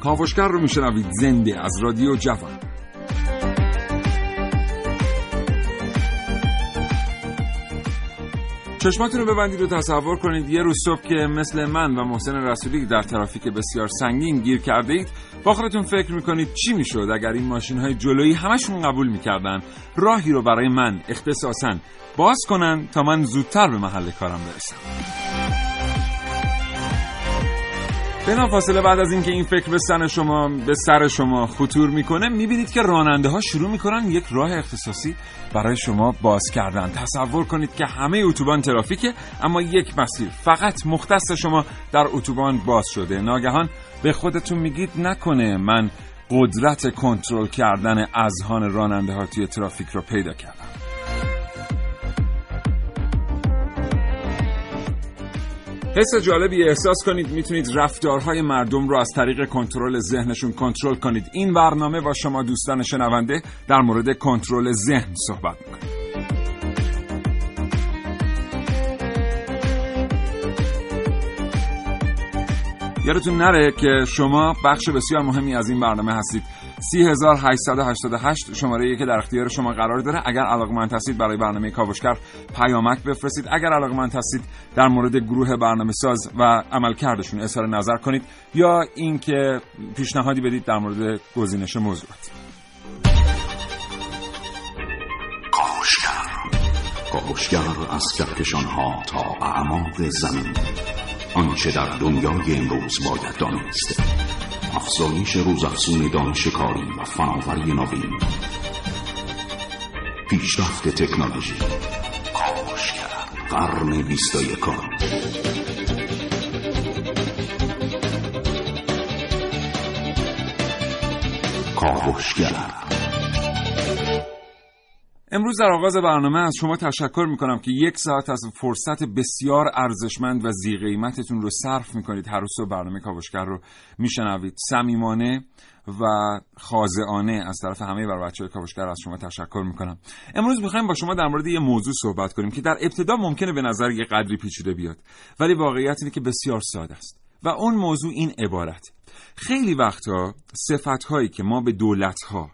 کاوشگر رو میشنوید. زنده از رادیو جوان. چشماتون رو ببندید و تصور کنید یه روز صبح که مثل من و محسن رسولی در ترافیک بسیار سنگین گیر کرده اید با خودتون فکر می‌کنید چی می‌شد اگر این ماشین های جلویی همشون قبول می‌کردن؟ راهی رو برای من اختصاصا باز کنن تا من زودتر به محل کارم برسم. بنا فاصله بعد از اینکه این فکر به سن شما به سر شما خطور می‌کنه می‌بینید که راننده ها شروع می‌کنن یک راه اختصاصی برای شما باز کردن. تصور کنید که همه اتوبان ترافیکه اما یک مسیر فقط مختص شما در اتوبان باز شده. ناگهان به خودتون میگید نکنه من قدرت کنترل کردن اذهان راننده ها توی ترافیک رو پیدا کردم. حس جالبی احساس کنید می‌تونید رفتارهای مردم رو از طریق کنترل ذهنشون کنترل کنید. این برنامه با شما دوستان شنونده در مورد کنترل ذهن صحبت می‌کنید یادتون نره که شما بخش بسیار مهمی از این برنامه هستید. 3888 شماره که در اختیار شما قرار داره. اگر علاقمند هستید برای برنامه کاوشگر پیامک بفرستید. اگر علاقمند هستید در مورد گروه برنامه ساز و عملکردشون اظهار نظر کنید یا اینکه پیشنهادی بدید در مورد گزینش موضوعات. کاوشگر. از کهکشان ها تا اعماق زمین. آنچه در دنیای امروز باید دانست افزایش روزافزون دانش کاری و فناوری نوین. پیشرفت تکنولوژی. کاوشگر قرن بیست و یکم کاوشگر. امروز در آغاز برنامه از شما تشکر می‌کنم که یک ساعت از فرصت بسیار ارزشمند و زی قیمتتون رو صرف می‌کنید. هر روز برنامه کاوشگر رو میشنوید. صمیمانه و خاضعانه از طرف همه بر بچه های کاوشگر از شما تشکر می‌کنم. امروز می‌خوایم با شما در مورد یه موضوع صحبت کنیم که در ابتدا ممکنه به نظر یه قدری پیچیده بیاد ولی واقعیت اینه که بسیار ساده است و اون موضوع این عبارت. خیلی وقتا صفت هایی که ما به دولت ها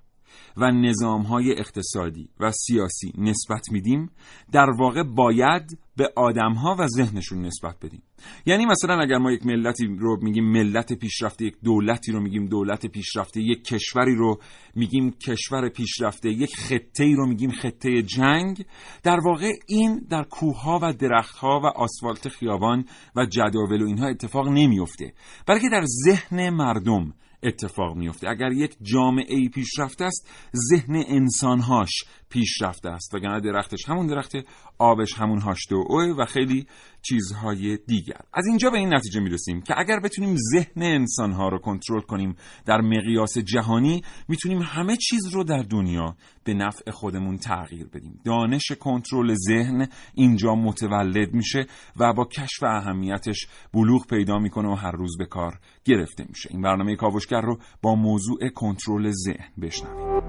و نظام های اقتصادی و سیاسی نسبت میدیم در واقع باید به آدم ها و ذهنشون نسبت بدیم. یعنی مثلا اگر ما یک ملتی رو میگیم ملت پیشرفته یک دولتی رو میگیم دولت پیشرفته یک کشوری رو میگیم کشور پیشرفته یک خطه ای رو میگیم خطه جنگ در واقع این در کوه و درخت ها و آسفالت خیابان و جداول و اینها اتفاق نمیفته بلکه در ذهن مردم اتفاق میفته اگر یک جامعه ای پیشرفته است ذهن انسانهاش پیشرفته است. وگرنه درختش همون درخت آبش همون اوه و خیلی چیزهای دیگر. از اینجا به این نتیجه می‌رسیم که اگر بتونیم ذهن انسانها رو کنترل کنیم در مقیاس جهانی می‌تونیم همه چیز رو در دنیا به نفع خودمون تغییر بدیم. دانش کنترل ذهن اینجا متولد میشه و با کشف اهمیتش بلوغ پیدا می‌کنه و هر روز به کار گرفته میشه. این برنامه کاوشگر رو با موضوع کنترل ذهن بشنویم.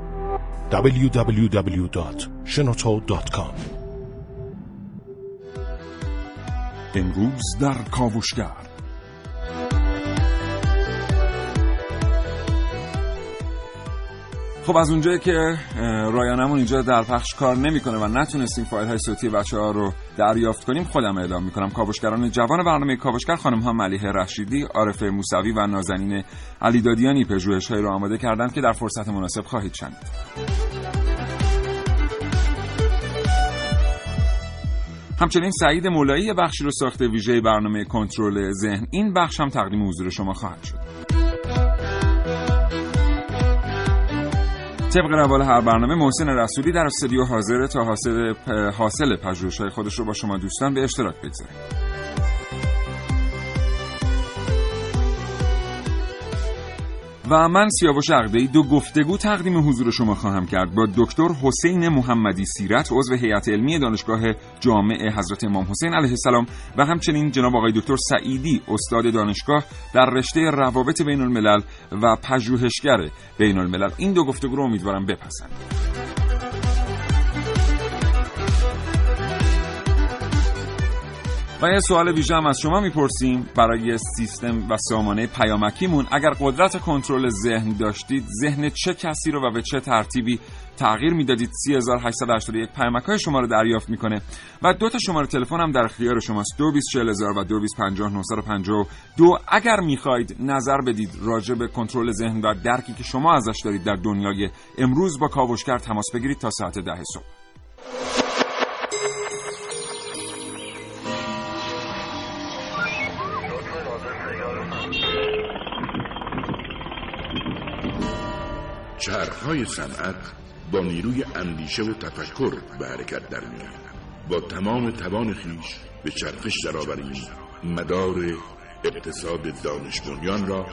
www.shenoto.com امروز در کاوشگر. خب از اونجایی که رایانمون اینجا در پخش کار نمی‌کنه و نتونستیم فایل های صوتی بچه ها رو دریافت کنیم خودم اعلام می‌کنم کاوشگران جوان برنامه کاوشگر خانم ها ملیه رشیدی عارف موسوی و نازنین علیدادیانی پژوهش رو آماده کردند که در فرصت مناسب خواهید شنید. همچنین سعید مولایی بخشی رو ساخته ویژه برنامه کنترل ذهن. این بخش هم تقدیم حضور شما خواهد شد. طبق روال هر برنامه محسن رسولی در استودیو حاضر تا حاصل حاصل پژوهش‌های خودش رو با شما دوستان به اشتراک بگذاره و من سیاوش عقده‌ای دو گفتگو تقدیم حضور شما خواهم کرد با دکتر حسین محمدی سیرت عضو هیئت علمی دانشگاه جامع حضرت امام حسین علیه السلام و همچنین جناب آقای دکتر سعیدی استاد دانشگاه در رشته روابط بین الملل و پژوهشگر بین الملل این دو گفتگو رو امیدوارم بپسندید. و یه سوال ویژه هم از شما می‌پرسیم برای سیستم و سامانه پیامکیمون. اگر قدرت کنترل ذهن داشتید ذهن چه کسی رو و به چه ترتیبی تغییر می‌دادید؟ 3881 پیامک های شما رو دریافت می‌کنه. و دو تا شماره تلفن هم در اختیار شماست. 224000 و 225952 اگر می‌خواید نظر بدید راجع به کنترل ذهن و درکی که شما ازش دارید در دنیای امروز با کاوشگر تماس بگیرید تا ساعت ده صبح. چرخهای صنعت با نیروی اندیشه و تفکر به حرکت در با تمام توان خیش به چرخش درآوریم. مدار اقتصاد دانش بنیان را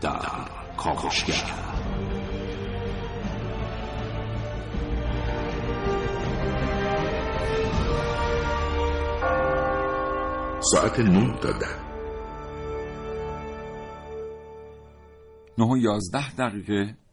در کاوشگر. ساعت نه تا ده. 9 و 11 دقیقه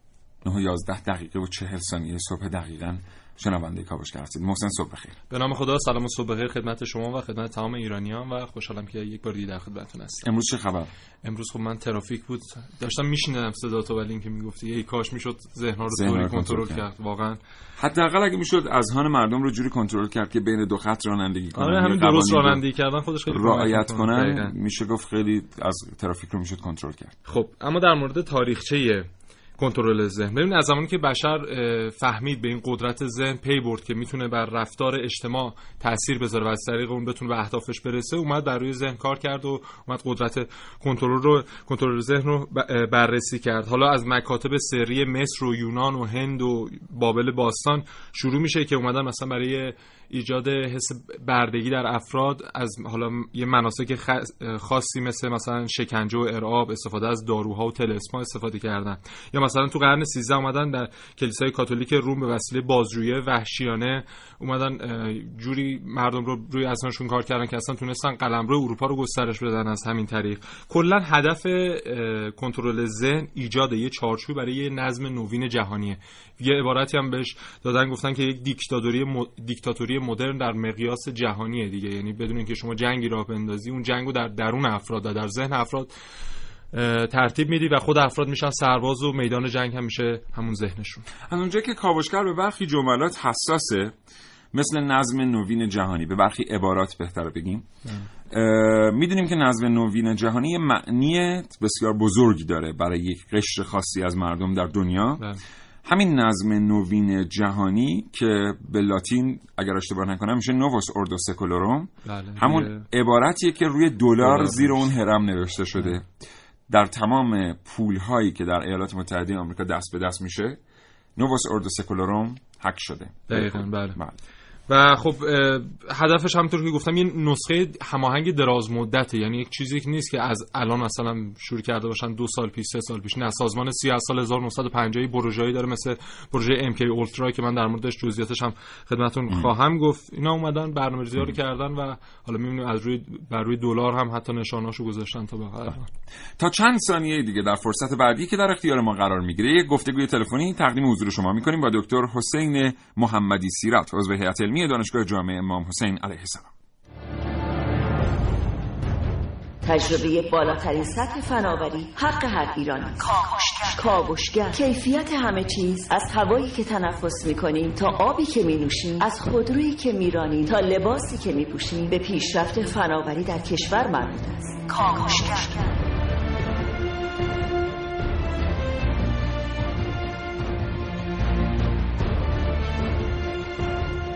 9 و 11 دقیقه و 40 ثانیه صبح دقیقا. شنونده کاوشگر هستید. محسن صبح بخیر. به نام خدا سلام و صبح بخیر خدمت شما و خدمت تمام ایرانیان و خوشحالم که یک بار دیگه در خدمتتون هستم. امروز چه خبر؟ امروز خب من ترافیک بود. داشتم میشنیدم صدا تو ولی اینکه می‌گفتی ای کاش می‌شد ذهنها رو طوری کنترل کرد. کرد. واقعا. حداقل اگه می‌شد اذهان مردم رو جوری کنترل کرد که بین دو خط رانندگی کنن. آره همین درست رانندگی کردن خودش خیلی رعایت. کنن. میشه گفت خیلی از ترافیک رو می‌شد کنترل کرد. خب اما در مورد تاریخچه کنترل ذهن. ببین از زمانی که بشر فهمید به این قدرت ذهن پی برد که می‌تونه بر رفتار اجتماع تاثیر بذاره و از طریق اون بتونه به اهدافش برسه اومد بر روی ذهن کار کرد و اومد قدرت کنترل رو کنترل ذهن رو بررسی کرد. حالا از مکاتب سری مصر و یونان و هند و بابل باستان شروع میشه که اومدن مثلا برای ایجاد حس بردگی در افراد از حالا یه مناسک خاصی مثل مثلا شکنجه و ارعاب استفاده از داروها و تلسما استفاده کردن. یا مثلا تو قرن 13 اومدن در کلیسای کاتولیک روم به وسیله بازجویی وحشیانه اومدن جوری مردم رو روی اذهانشون کار کردن که اصلا تونستن قلمرو اروپا رو گسترش بدن از همین طریق. کلا هدف کنترل ذهن ایجاد یه چارچوب برای یه نظم نوین جهانیه. یه عبارتی هم بهش دادن گفتن که یک دیکتاتوری م... دیکتاتوری مدرن در مقیاس جهانیه دیگه. یعنی بدون اینکه شما جنگی راه بندازی اون جنگو در درون افراد و در ذهن افراد ترتیب میدی و خود افراد میشن سرباز و میدان جنگ هم میشه همون ذهنشون. از اونجا که کاوشگر به برخی جملات حساسه مثل نظم نوین جهانی به برخی عبارات بهتر بگیم. می‌دونیم که نظم نوین جهانی یه معنی بسیار بزرگی داره برای یک قشر خاصی از مردم در دنیا. بله. همین نظم نوین جهانی که به لاتین اگر اشتباه نکنم میشه نووس اوردو سکولوروم بله همون. عبارتیه که روی دلار زیر اون هرم نوشته شده در تمام پول هایی که در ایالات متحده آمریکا دست به دست میشه نووس اوردو سکولوروم حک شده دقیقاً، بله. بله. و خب هدفش همونطور که گفتم یه نسخه هماهنگ دراز مدته یعنی یک چیزی که نیست که از الان مثلا شروع کرده باشن دو سال پیش سه سال پیش. نه سازمان سی از سال 1950 پروژه‌ای داره مثل پروژه ام کی اولترا که من در موردش جزئیاتش هم خدمتتون خواهم گفت. اینا اومدن برنامه‌ریزی رو کردن و حالا می‌بینیم از روی بر روی دلار هم حتی نشاناشو گذاشتن تا به الان تا چند ثانیه دیگه در فرصت بعدی که در اختیار ما قرار می‌گیره یک گفتگوی تلفنی تقدیم حضور شما می‌کنیم با دکتر حسین محمدی سیرت عضو هیئت علمی دانشگاه جامعه امام حسین علیه السلام. تجربه بالاترین سطح فناوری حق هر ایرانی کاوشگر. کیفیت همه چیز. از هوایی که تنفس می‌کنیم تا آبی که می نوشیم از خودرویی که میرانیم تا لباسی که می پوشیم به پیشرفت فناوری در کشور مربوط است. کاوشگر.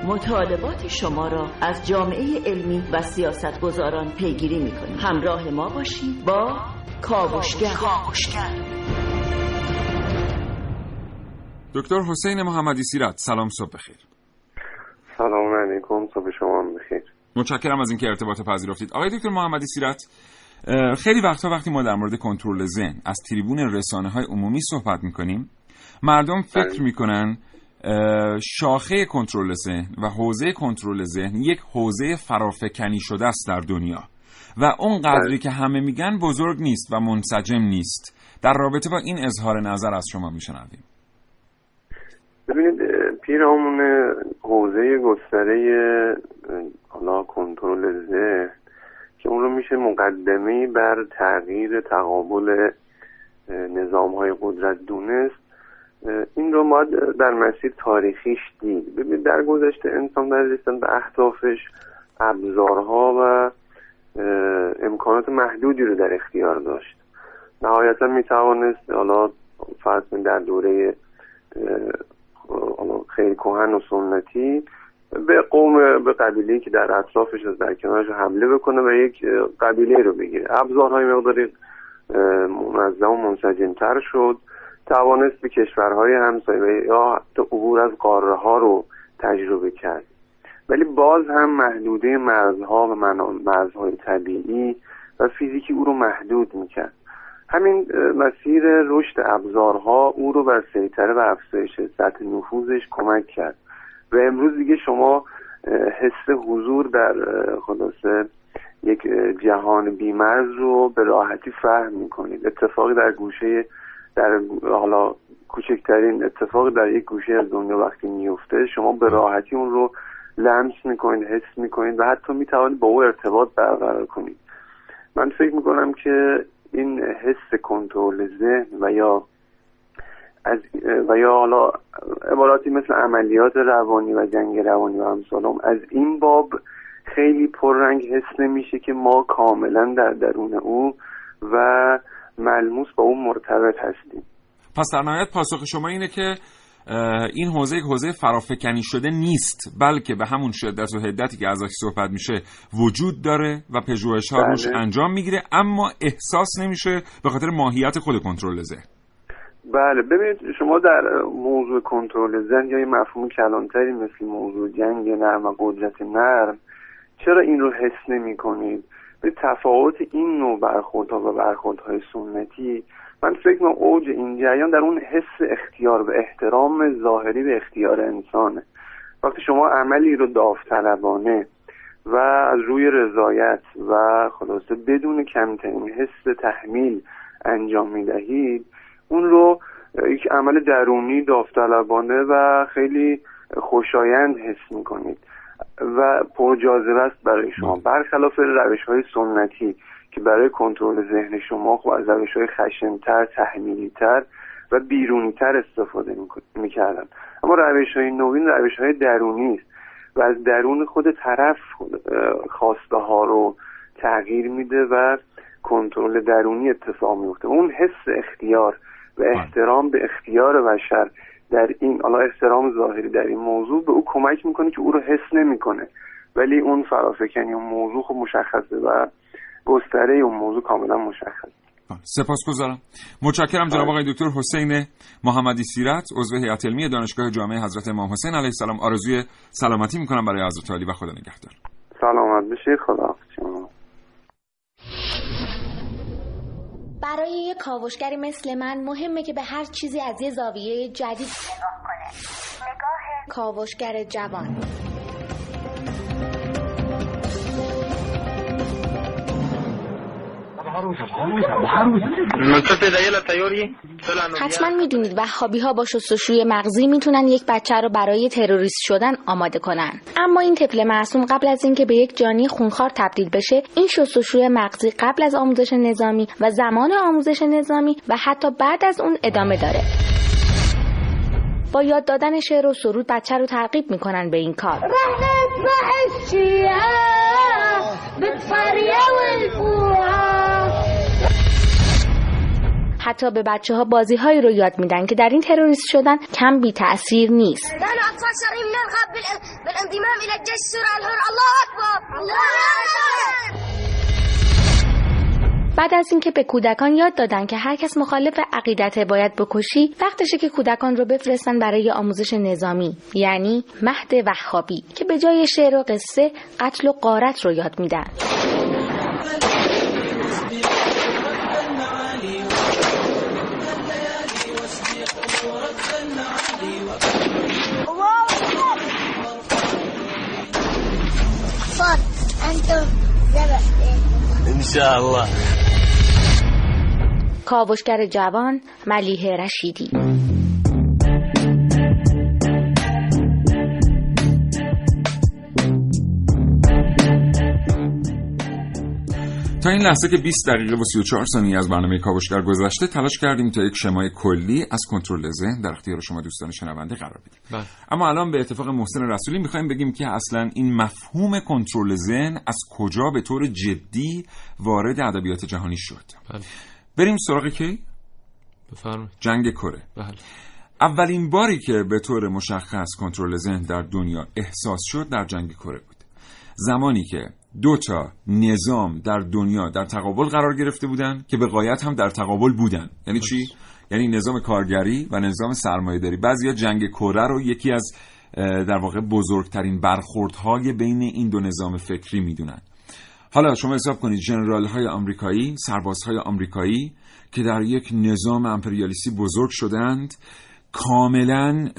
مطالبات شما را از جامعه علمی و سیاستگزاران پیگیری می‌کنیم. همراه ما باشید با کاوشگر. دکتر حسین محمدی سیرت سلام صبح بخیر. سلام علیکم صبح شما هم بخیر. متشکرم از اینکه ارتباط پذیرفتید. آقای دکتر محمدی سیرت خیلی وقتا وقتی ما در مورد کنترل ذهن از تریبون رسانه های عمومی صحبت می‌کنیم مردم فکر بله. می‌کنن شاخه کنترل ذهن و حوزه کنترل ذهن یک حوزه فرافکنی شده است در دنیا. و اون قدری بله. که همه میگن بزرگ نیست و منسجم نیست. در رابطه با این اظهار نظر از شما میشنویم. ببینید پیرامون حوزه گستره حالا کنترل ذهن که اون رو میشه مقدمه بر تغییر تقابل نظام های قدرت دونست. این رو ما در مسیر تاریخیش دید. ببینید در گذشته انسان در رسیدن به اهدافش ابزارها و امکانات محدودی رو در اختیار داشت. نهایتا می توانست حالا فرض در دوره خیلی کهن و سنتی به قوم به قبیله که در اطرافش از در کنارش حمله بکنه و یک قبیله رو بگیره. ابزارهای مقداری منظم و منسجمتر شد. توانست به کشورهای همسایه یا حتی عبور از قاره ها رو تجربه کرد. ولی باز هم محدوده مرزها و مرزهای طبیعی و فیزیکی او رو محدود می‌کرد. همین مسیر رشد ابزارها او رو بر سیطره و افزایش سطح نفوذش کمک کرد. و امروز دیگه شما حس حضور در خلاصه یک جهان بیمرز رو به راحتی فهم می‌کنید. اتفاقی در گوشه در حالا کوچکترین اتفاق در یک گوشه از دنیا وقتی میفته شما به راحتی اون رو لمس می‌کنید حس می‌کنید و حتی می‌توانید با او ارتباط برقرار کنید. من فکر می‌کنم که این حس کنترل ذهن و یا از و یا حالا عباراتی مثل عملیات روانی و جنگ روانی و همسالم از این باب خیلی پررنگ حس نمیشه که ما کاملا در درون او و ملموس با اون مرتبط هستیم. پس در نهایت پاسخ شما اینه که این حوزه یک حوزه فرافکنی شده نیست بلکه به همون شدت و حدتی که ازش صحبت میشه وجود داره و پژوهش ها روش بله. انجام می‌گیره اما احساس نمیشه به خاطر ماهیت خود کنترل ذهن. بله ببینید شما در موضوع کنترل ذهن یا مفهوم کلانتری مثل موضوع جنگ نرم و قدرت نرم چرا این رو حس نمی کنید تفاوت این نوع برخوردها و برخوردهای سنتی من فکر می‌کنم اوج این جریان در اون حس اختیار و احترام ظاهری به اختیار انسانه. وقتی شما عملی رو داوطلبانه و از روی رضایت و خلاصه بدون کمترین حس تحمیل انجام می‌دهید اون رو یک عمل درونی داوطلبانه و خیلی خوشایند حس می‌کنید. و پرجاذبه است برای شما. برخلاف روش های سنتی که برای کنترل ذهن شما خب از روش های خشنتر تحمیلیتر و بیرونیتر استفاده می‌کردن. اما روش های نوین روش های درونی است و از درون خود طرف خواسته ها رو تغییر میده و کنترل درونی اتفاق میفته اون حس اختیار و بله. احترام به اختیار بشر در این حالا احترام ظاهری در این موضوع به او کمک می‌کنه که او رو حس نمی‌کنه. ولی اون فرافکنی اون موضوع خب مشخصه و گستره اون موضوع کاملا مشخص سپاس گذارم متشکرم جناب آقای دکتر حسین محمدی سیرت عضو هیئت علمی دانشگاه جامعه حضرت امام حسین علیه السلام. آرزوی سلامتی می‌کنم برای حضرت علی و خدا نگهدار. سلامت بشید خدا برای یه کاوشگری مثل من مهمه که به هر چیزی از یه زاویه جدید نگاه کنه. نگاه کاوشگر جوان. حتما می‌دونید وهابی ها با شستشوی مغزی می‌تونن یک بچه رو برای تروریست شدن آماده کنن. اما این طفل معصوم قبل از اینکه به یک جانی خونخوار تبدیل بشه این شستشوی مغزی قبل از آموزش نظامی و زمان آموزش نظامی و حتی بعد از اون ادامه داره. با یاد دادن شعر و سرود بچه رو ترغیب می‌کنن به این کار. حتی به بچه ها بازی هایی رو یاد میدن که در این تروریست شدن کم بی تأثیر نیست بعد از اینکه به کودکان یاد دادن که هر کس مخالف عقیدت باید بکشی وقتشه که کودکان رو بفرستن برای آموزش نظامی یعنی مهد وهابی که به جای شعر و قصه قتل و قارت رو یاد میدن. انشاءالله. کاوشگر جوان ملیه رشیدی. تا این لحظه که 20 دقیقه و 34 ثانیه از برنامه کاوشگر گذشته تلاش کردیم تا یک شمای کلی از کنترل ذهن در اختیار شما دوستان شنونده قرار بدیم. بله. اما الان به اتفاق محسن رسولی می‌خوایم بگیم که اصلا این مفهوم کنترل ذهن از کجا به طور جدی وارد ادبیات جهانی شد؟ بله. بریم سراغ کی؟ بفرمایید. جنگ کره. بله. اولین باری که به طور مشخص کنترل ذهن در دنیا احساس شد در جنگ کره بود. زمانی که دو تا نظام در دنیا در تقابل قرار گرفته بودند که به قایت هم در تقابل بودن. یعنی چی؟ یعنی نظام کارگری و نظام سرمایه‌داری. بعضیا جنگ کره رو یکی از در واقع بزرگترین برخوردهای بین این دو نظام فکری می‌دونن. حالا شما حساب کنید جنرال های آمریکایی سربازهای آمریکایی که در یک نظام امپریالیستی بزرگ شدند کاملا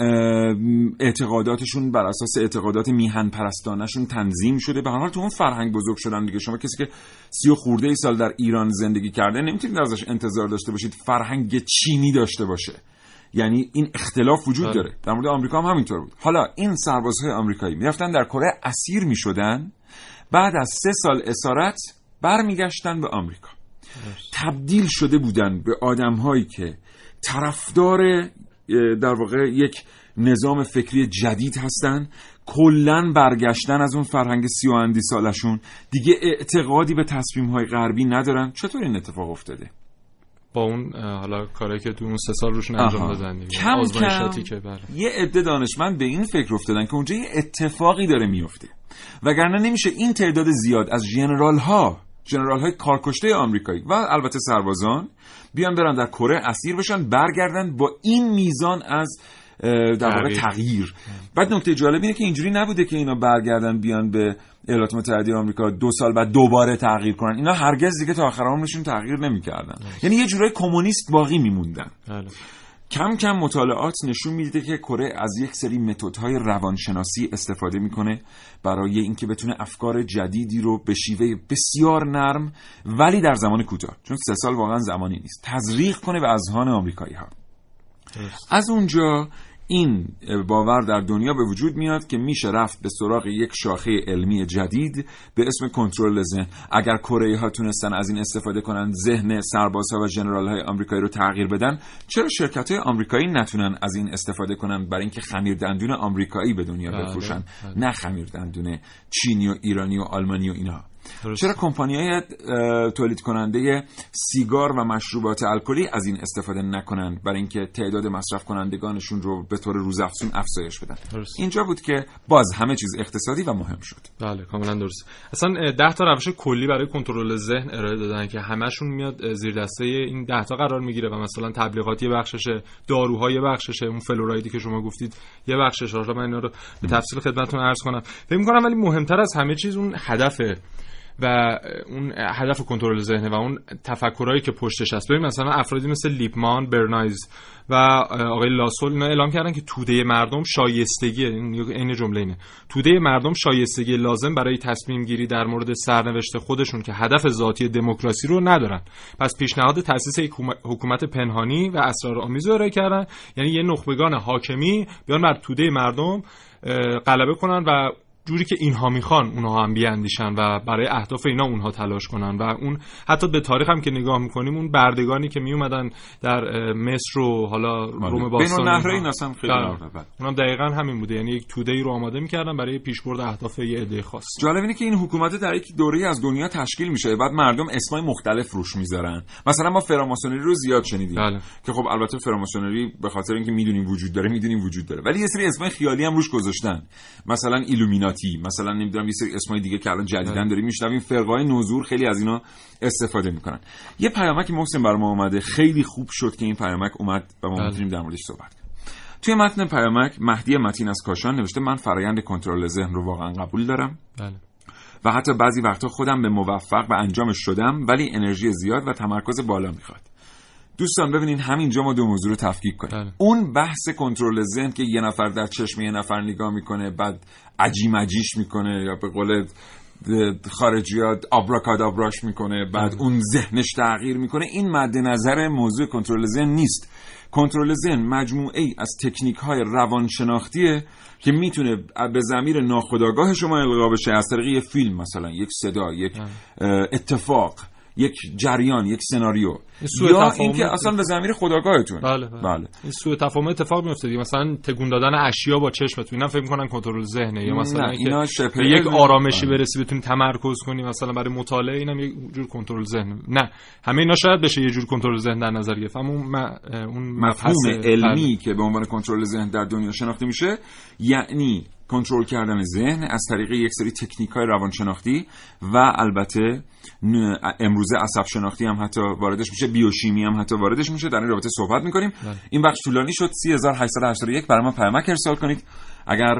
اعتقاداتشون بر اساس اعتقادات میهن پرستانشون تنظیم شده. به هر حال تو اون فرهنگ بزرگ شدن دیگه. شما کسی که سی و خورده ای سال در ایران زندگی کرده نمی‌تونید ازش انتظار داشته باشید فرهنگ چینی داشته باشه. یعنی این اختلاف وجود بله. داره. در مورد آمریکا هم همینطور بود. حالا این سربازهای آمریکایی می‌رفتن در کره اسیر می‌شدن. بعد از سه سال اسارت برمیگشتن به آمریکا. تبدیل شده بودن به آدمهایی که طرفدار در واقع یک نظام فکری جدید هستن. کلا برگشتن از اون فرهنگ سی و اندی سالشون. دیگه اعتقادی به تصمیم های غربی ندارن. چطور این اتفاق افتاده؟ با اون حالا کاری که تو اون سه سال روشون انجام. دادن. کم کم که بله یه عده دانشمند به این فکر افتادن که اونجا یه اتفاقی داره میفته. وگرنه نمیشه این تعداد زیاد از ژنرال ها ژنرال های کارکشته آمریکایی و البته سربازان بیان برن در کره اسیر بشن برگردن با این میزان از در واقع تغییر. تغییر. بعد نکته جالب اینه که اینجوری نبوده که اینا برگردن بیان به ایالات متحده آمریکا دو سال بعد دوباره تغییر کنن. اینا هرگز دیگه تا آخر عمرشون تغییر نمی‌کردن. یعنی یه جورای کمونیست باقی میموندن. بله. کم کم مطالعات نشون میده که کره از یک سری متدهای روانشناسی استفاده می‌کنه برای اینکه بتونه افکار جدیدی رو به شیوه بسیار نرم ولی در زمان کوتاه چون سه سال واقعا زمانی نیست تزریق کنه به اذهان آمریکایی ها. از اونجا این باور در دنیا به وجود میاد که میشه رفت به سراغ یک شاخه علمی جدید به اسم کنترل ذهن. اگر کره ها تونستن از این استفاده کنن ذهن سربازها و ژنرال های آمریکایی رو تغییر بدن چرا شرکت های آمریکایی نتونن از این استفاده کنن برای اینکه خمیر دندون آمریکایی به دنیا بله، بفروشن؟ بله. نه خمیر دندون چینی و ایرانی و آلمانی و اینها. درست. چرا کمپانی های تولید کننده سیگار و مشروبات الکلی از این استفاده نکنند برای اینکه تعداد مصرف کنندگانشون رو به طور روزافزون افزایش بدن؟ درست. اینجا بود که باز همه چیز اقتصادی و مهم شد. بله کاملا درست. اصلا اه، ده تا روش کلی برای کنترل ذهن ارائه دادن که همشون میاد زیر دسته این ده تا قرار می‌گیره و مثلا تبلیغات یه بخششه داروها یه بخششه اون فلورایدی که شما گفتید یه بخشش حالا من اینا رو به تفصیل خدمتتون عرض کنم. فکر می‌کنم ولی مهمتر از همه چیز اون هدفه و اون هدف کنترل ذهنه و اون تفکرهایی که پشتش هست. ببین مثلا افرادی مثل لیپمان برنایز و آقای لاسول اینا اعلام کردن که توده مردم شایستگی این جمله اینه. توده مردم شایستگی لازم برای تصمیم گیری در مورد سرنوشت خودشون که هدف ذاتی دموکراسی رو ندارن. پس پیشنهاد تاسیس یک حکومت- پنهانی و اسرارآمیز رو ارائه کردن. یعنی یه نخبگان حاکمی بیان بر توده مردم غلبه کنن و جوری که اینها می‌خوان اونها هم بیاندیشن و برای اهداف اینا اونها تلاش کنن. و اون حتی به تاریخ هم که نگاه می‌کنیم اون بردگانی که میومدن در مصر و حالا روم بین باستان اینها. اصلا خیلی بله. بله. اونم دقیقا همین بوده. یعنی یک توده ای رو آماده می‌کردن برای پیشبرد اهداف یه عده خاص. جالب اینه که این حکومت در یک دوره از دنیا تشکیل میشه بعد مردم اسمای مختلف روش می‌ذارن. مثلا ما فراماسونری رو زیاد شنیدیم. بله. که خب البته فراماسونری به خاطر اینکه می‌دونیم وجود داره می‌دونیم وجود داره. ولی یه سری اسمای خیالی هم روش گذاشتن. مثلا ایلومیناتی مثلا نمی‌دونم یه سری اسمای دیگه که الان جدیدن بله. داریم میشنویم. فرقای نوزور خیلی از اینا استفاده می‌کنن. یه پیامک محسن بر ما اومده. خیلی خوب شد که این پیامک اومد و ما بله. می‌تونیم در موردش صحبت کنیم. توی متن پیامک مهدی متین از کاشان نوشته من فرایند کنترل ذهن رو واقعا قبول دارم بله. و حتی بعضی وقتا خودم به موفق و انجامش شدم ولی انرژی زیاد و تمرکز بالا می‌خواد. دوستان ببینین همینجا ما دو موضوع رو تفکیک کنیم. بله. اون بحث کنترل ذهن که یه نفر در چشم یه نفر نگاه می‌کنه بعد عجی مجیش می‌کنه یا به قول خارجی ها آبراکادابراش می‌کنه بعد اون ذهنش تغییر می‌کنه. این مد نظر موضوع کنترل ذهن نیست. کنترل ذهن مجموعه ای از تکنیک های روانشناختیه که می‌تونه به زمیر ناخودآگاه شما القا بشه. از طریق یه فیلم مثلا یک صدا یک اتفاق. یک جریان یک سناریو. یا اینکه اصلا به زمیر خداگاهتون. بله, بله. بله. این سوء تفاهم اتفاق میفته مثلا تکون دادن اشیا با چشمت اینا فکر می‌کنن کنترل ذهنه. یا مثلا اینا به یک آرامشی برسی بتونی تمرکز کنی مثلا برای مطالعه اینم یک جور کنترل ذهن. نه. همه اینا شاید بشه یه جور کنترل ذهن در نظر گرفت. اما اون, اون مفهوم علمی که به عنوان کنترل ذهن در دنیا شناخته میشه یعنی کنترل کردن ذهن از طریق یک سری تکنیک های روانشناختی و البته امروزه عصب شناختی هم حتی واردش میشه بیوشیمی هم حتی واردش میشه در این رابطه صحبت می‌کنیم. بله. این بخش طولانی شد. 3881 برای ما پیامک ارسال کنید. اگر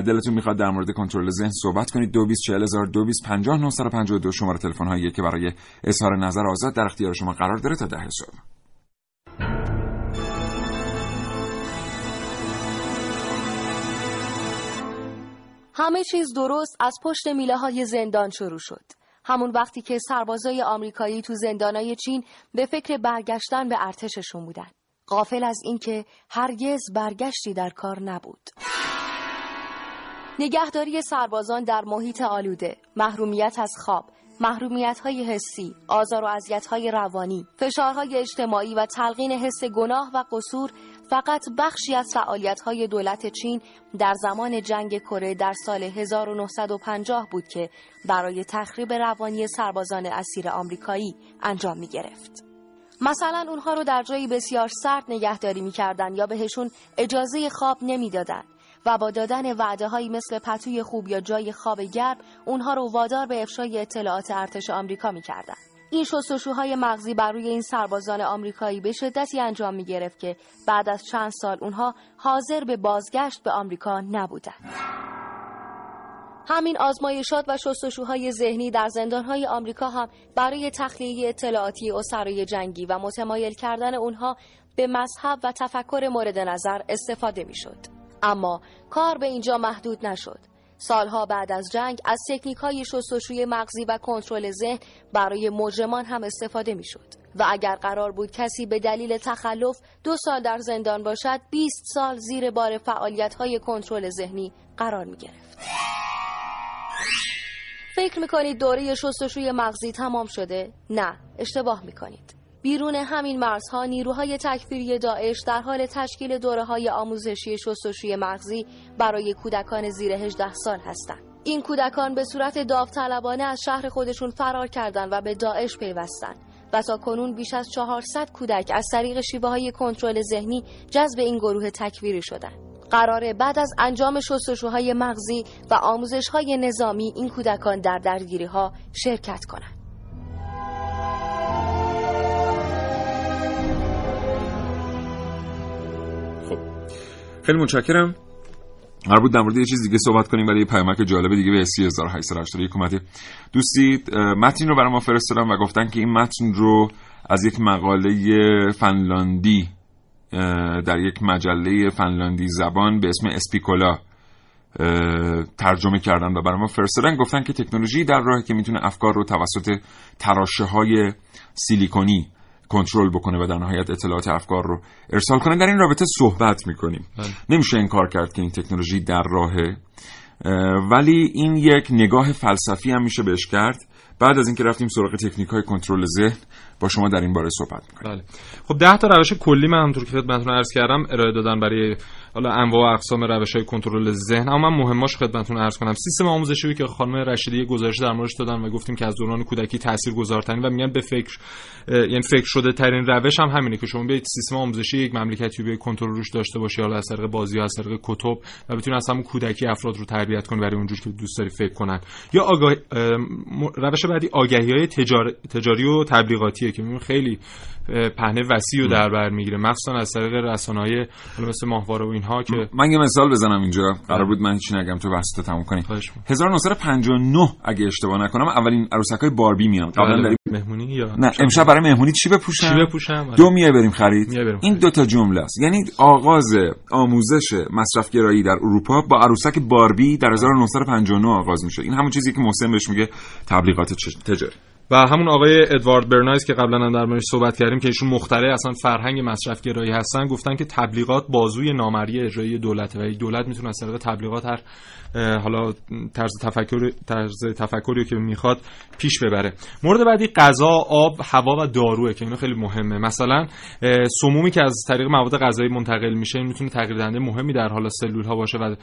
دلتون می‌خواد در مورد کنترل ذهن صحبت کنید 224000 شماره تلفن هایی که برای اظهار نظر آزاد در اختیار شما قرار داره تا ده صبح. همه چیز درست از پشت میله های زندان شروع شد. همون وقتی که سربازای آمریکایی تو زندانای چین به فکر برگشتن به ارتششون بودن. غافل از اینکه هرگز برگشتی در کار نبود. نگهداری سربازان در محیط آلوده، محرومیت از خواب، محرومیت های حسی، آزار و اذیت های روانی، فشارهای اجتماعی و تلقین حس گناه و قصور فقط بخشی از فعالیت های دولت چین در زمان جنگ کره در سال 1950 بود که برای تخریب روانی سربازان اسیر آمریکایی انجام می گرفت. مثلا اونها رو در جایی بسیار سرد نگهداری می‌کردند یا بهشون اجازه خواب نمی‌دادند و با دادن وعده هایی مثل پتوی خوب یا جای خواب گرم اونها رو وادار به افشای اطلاعات ارتش آمریکا می‌کردند. این شستشوهای مغزی بر روی این سربازان آمریکایی به شدتی انجام می گرفت که بعد از چند سال اونها حاضر به بازگشت به آمریکا نبودند. همین آزمایشات و شستشوهای ذهنی در زندانهای آمریکا هم برای تخلیه اطلاعاتی اسرای جنگی و متمایل کردن اونها به مذهب و تفکر مورد نظر استفاده می شد. اما کار به اینجا محدود نشد. سالها بعد از جنگ از تکنیک های شستشوی مغزی و کنترل ذهن برای مجرمان هم استفاده می شد. و اگر قرار بود کسی به دلیل تخلف دو سال در زندان باشد 20 سال زیر بار فعالیت های کنترل ذهنی قرار می گرفت. فکر می کنید دوره شستشوی مغزی تمام شده؟ نه، اشتباه می کنید. بیرون همین مرزها نیروهای تکفیری داعش در حال تشکیل دوره های آموزشی شستشوی مغزی برای کودکان زیر 18 سال هستند. این کودکان به صورت داوطلبانه از شهر خودشون فرار کردند و به داعش پیوستند و تا کنون بیش از 400 کودک از طریق شیوه های کنترل ذهنی جذب این گروه تکفیری شدند. قراره بعد از انجام شستشوهای مغزی و آموزش های نظامی این کودکان در درگیری ها شرکت کنند. خیلی متشکرم. قرار بود در مورد یه چیز دیگه صحبت کنیم برای پیامک جالب دیگه به 3881 اومده. دوستی متن رو برای فرستادن و گفتن که این متن رو از یک مقاله فنلاندی در یک مجله فنلاندی زبان به اسم اسپیکولا ترجمه کردن و برای ما فرستادن. گفتن که تکنولوژی در راهی که می‌تونه افکار رو توسط تراشه های سیلیکونی کنترل بکنه و در نهایت اطلاعات افکار رو ارسال کنه در این رابطه صحبت می‌کنیم بله. نمیشه انکار کرد که این تکنولوژی در راهه ولی این یک نگاه فلسفی هم میشه بهش کرد بعد از اینکه رفتیم سراغ تکنیک های کنترل ذهن با شما در این باره صحبت می‌کنیم بله. خب ده تا روش کلی من همونطور که خدمتتون عرض کردم ارائه دادن برای حالا انواع و اقسام روش های کنترل ذهن اما من مهماش خدمتتون عرض کنم. سیستم آموزشی که خانم رشیدی گزارش در موردش دادن و گفتیم که از دوران کودکی تاثیرگذارترین و میگن به فکر یعنی فکر شده ترین روش هم همینه که شما بیاید سیستم آموزشی یک مملکتی به کنترل روش داشته باشی حالا از طریق بازی از طریق کتب و بتونی از همون کودکی افراد رو تربیت کنی برای اونجوری که دوست داری فکر کنن. یا آگاه... روش بعدی آگهی های تجار... تجاری و تبلیغاتیه که خیلی پهنه وسیع و در بر می‌گیره. مخصوصا از طریق رسانه‌های مثل ماهواره و اینها که من یه مثال بزنم اینجا. قرار بود من هیچی نگم تو بحث تموم کنی 1959 اگه اشتباه نکنم اولین عروسکای باربی میان. قبلا بله. داریم مهمونی یا نه امشب برای مهمونی چی بپوشم چی بپوشم. دو میای بریم خرید. میای بریم این دوتا جمله است. یعنی آغاز آموزش مصرفگرایی در اروپا با عروسک باربی در 1959 آغاز میشه. این همون چیزی که محسن بهش میگه تبلیغات تجاری. و همون آقای ادوارد برنایز که قبلا هم در موردش صحبت کردیم که ایشون مخترع اصلا فرهنگ مصرف گرایی هستن گفتن که تبلیغات بازوی نامری اجرایی دولته و یک دولت می‌تونه از طریق تبلیغات هر حالا طرز تفکر طرز تفکری که می‌خواد پیش ببره. مورد بعدی غذا آب هوا و داروه که اینو خیلی مهمه. مثلا سمومی که از طریق مواد غذایی منتقل میشه این می‌تونه تغییر دهنده مهمی در حال سلول ها باشه و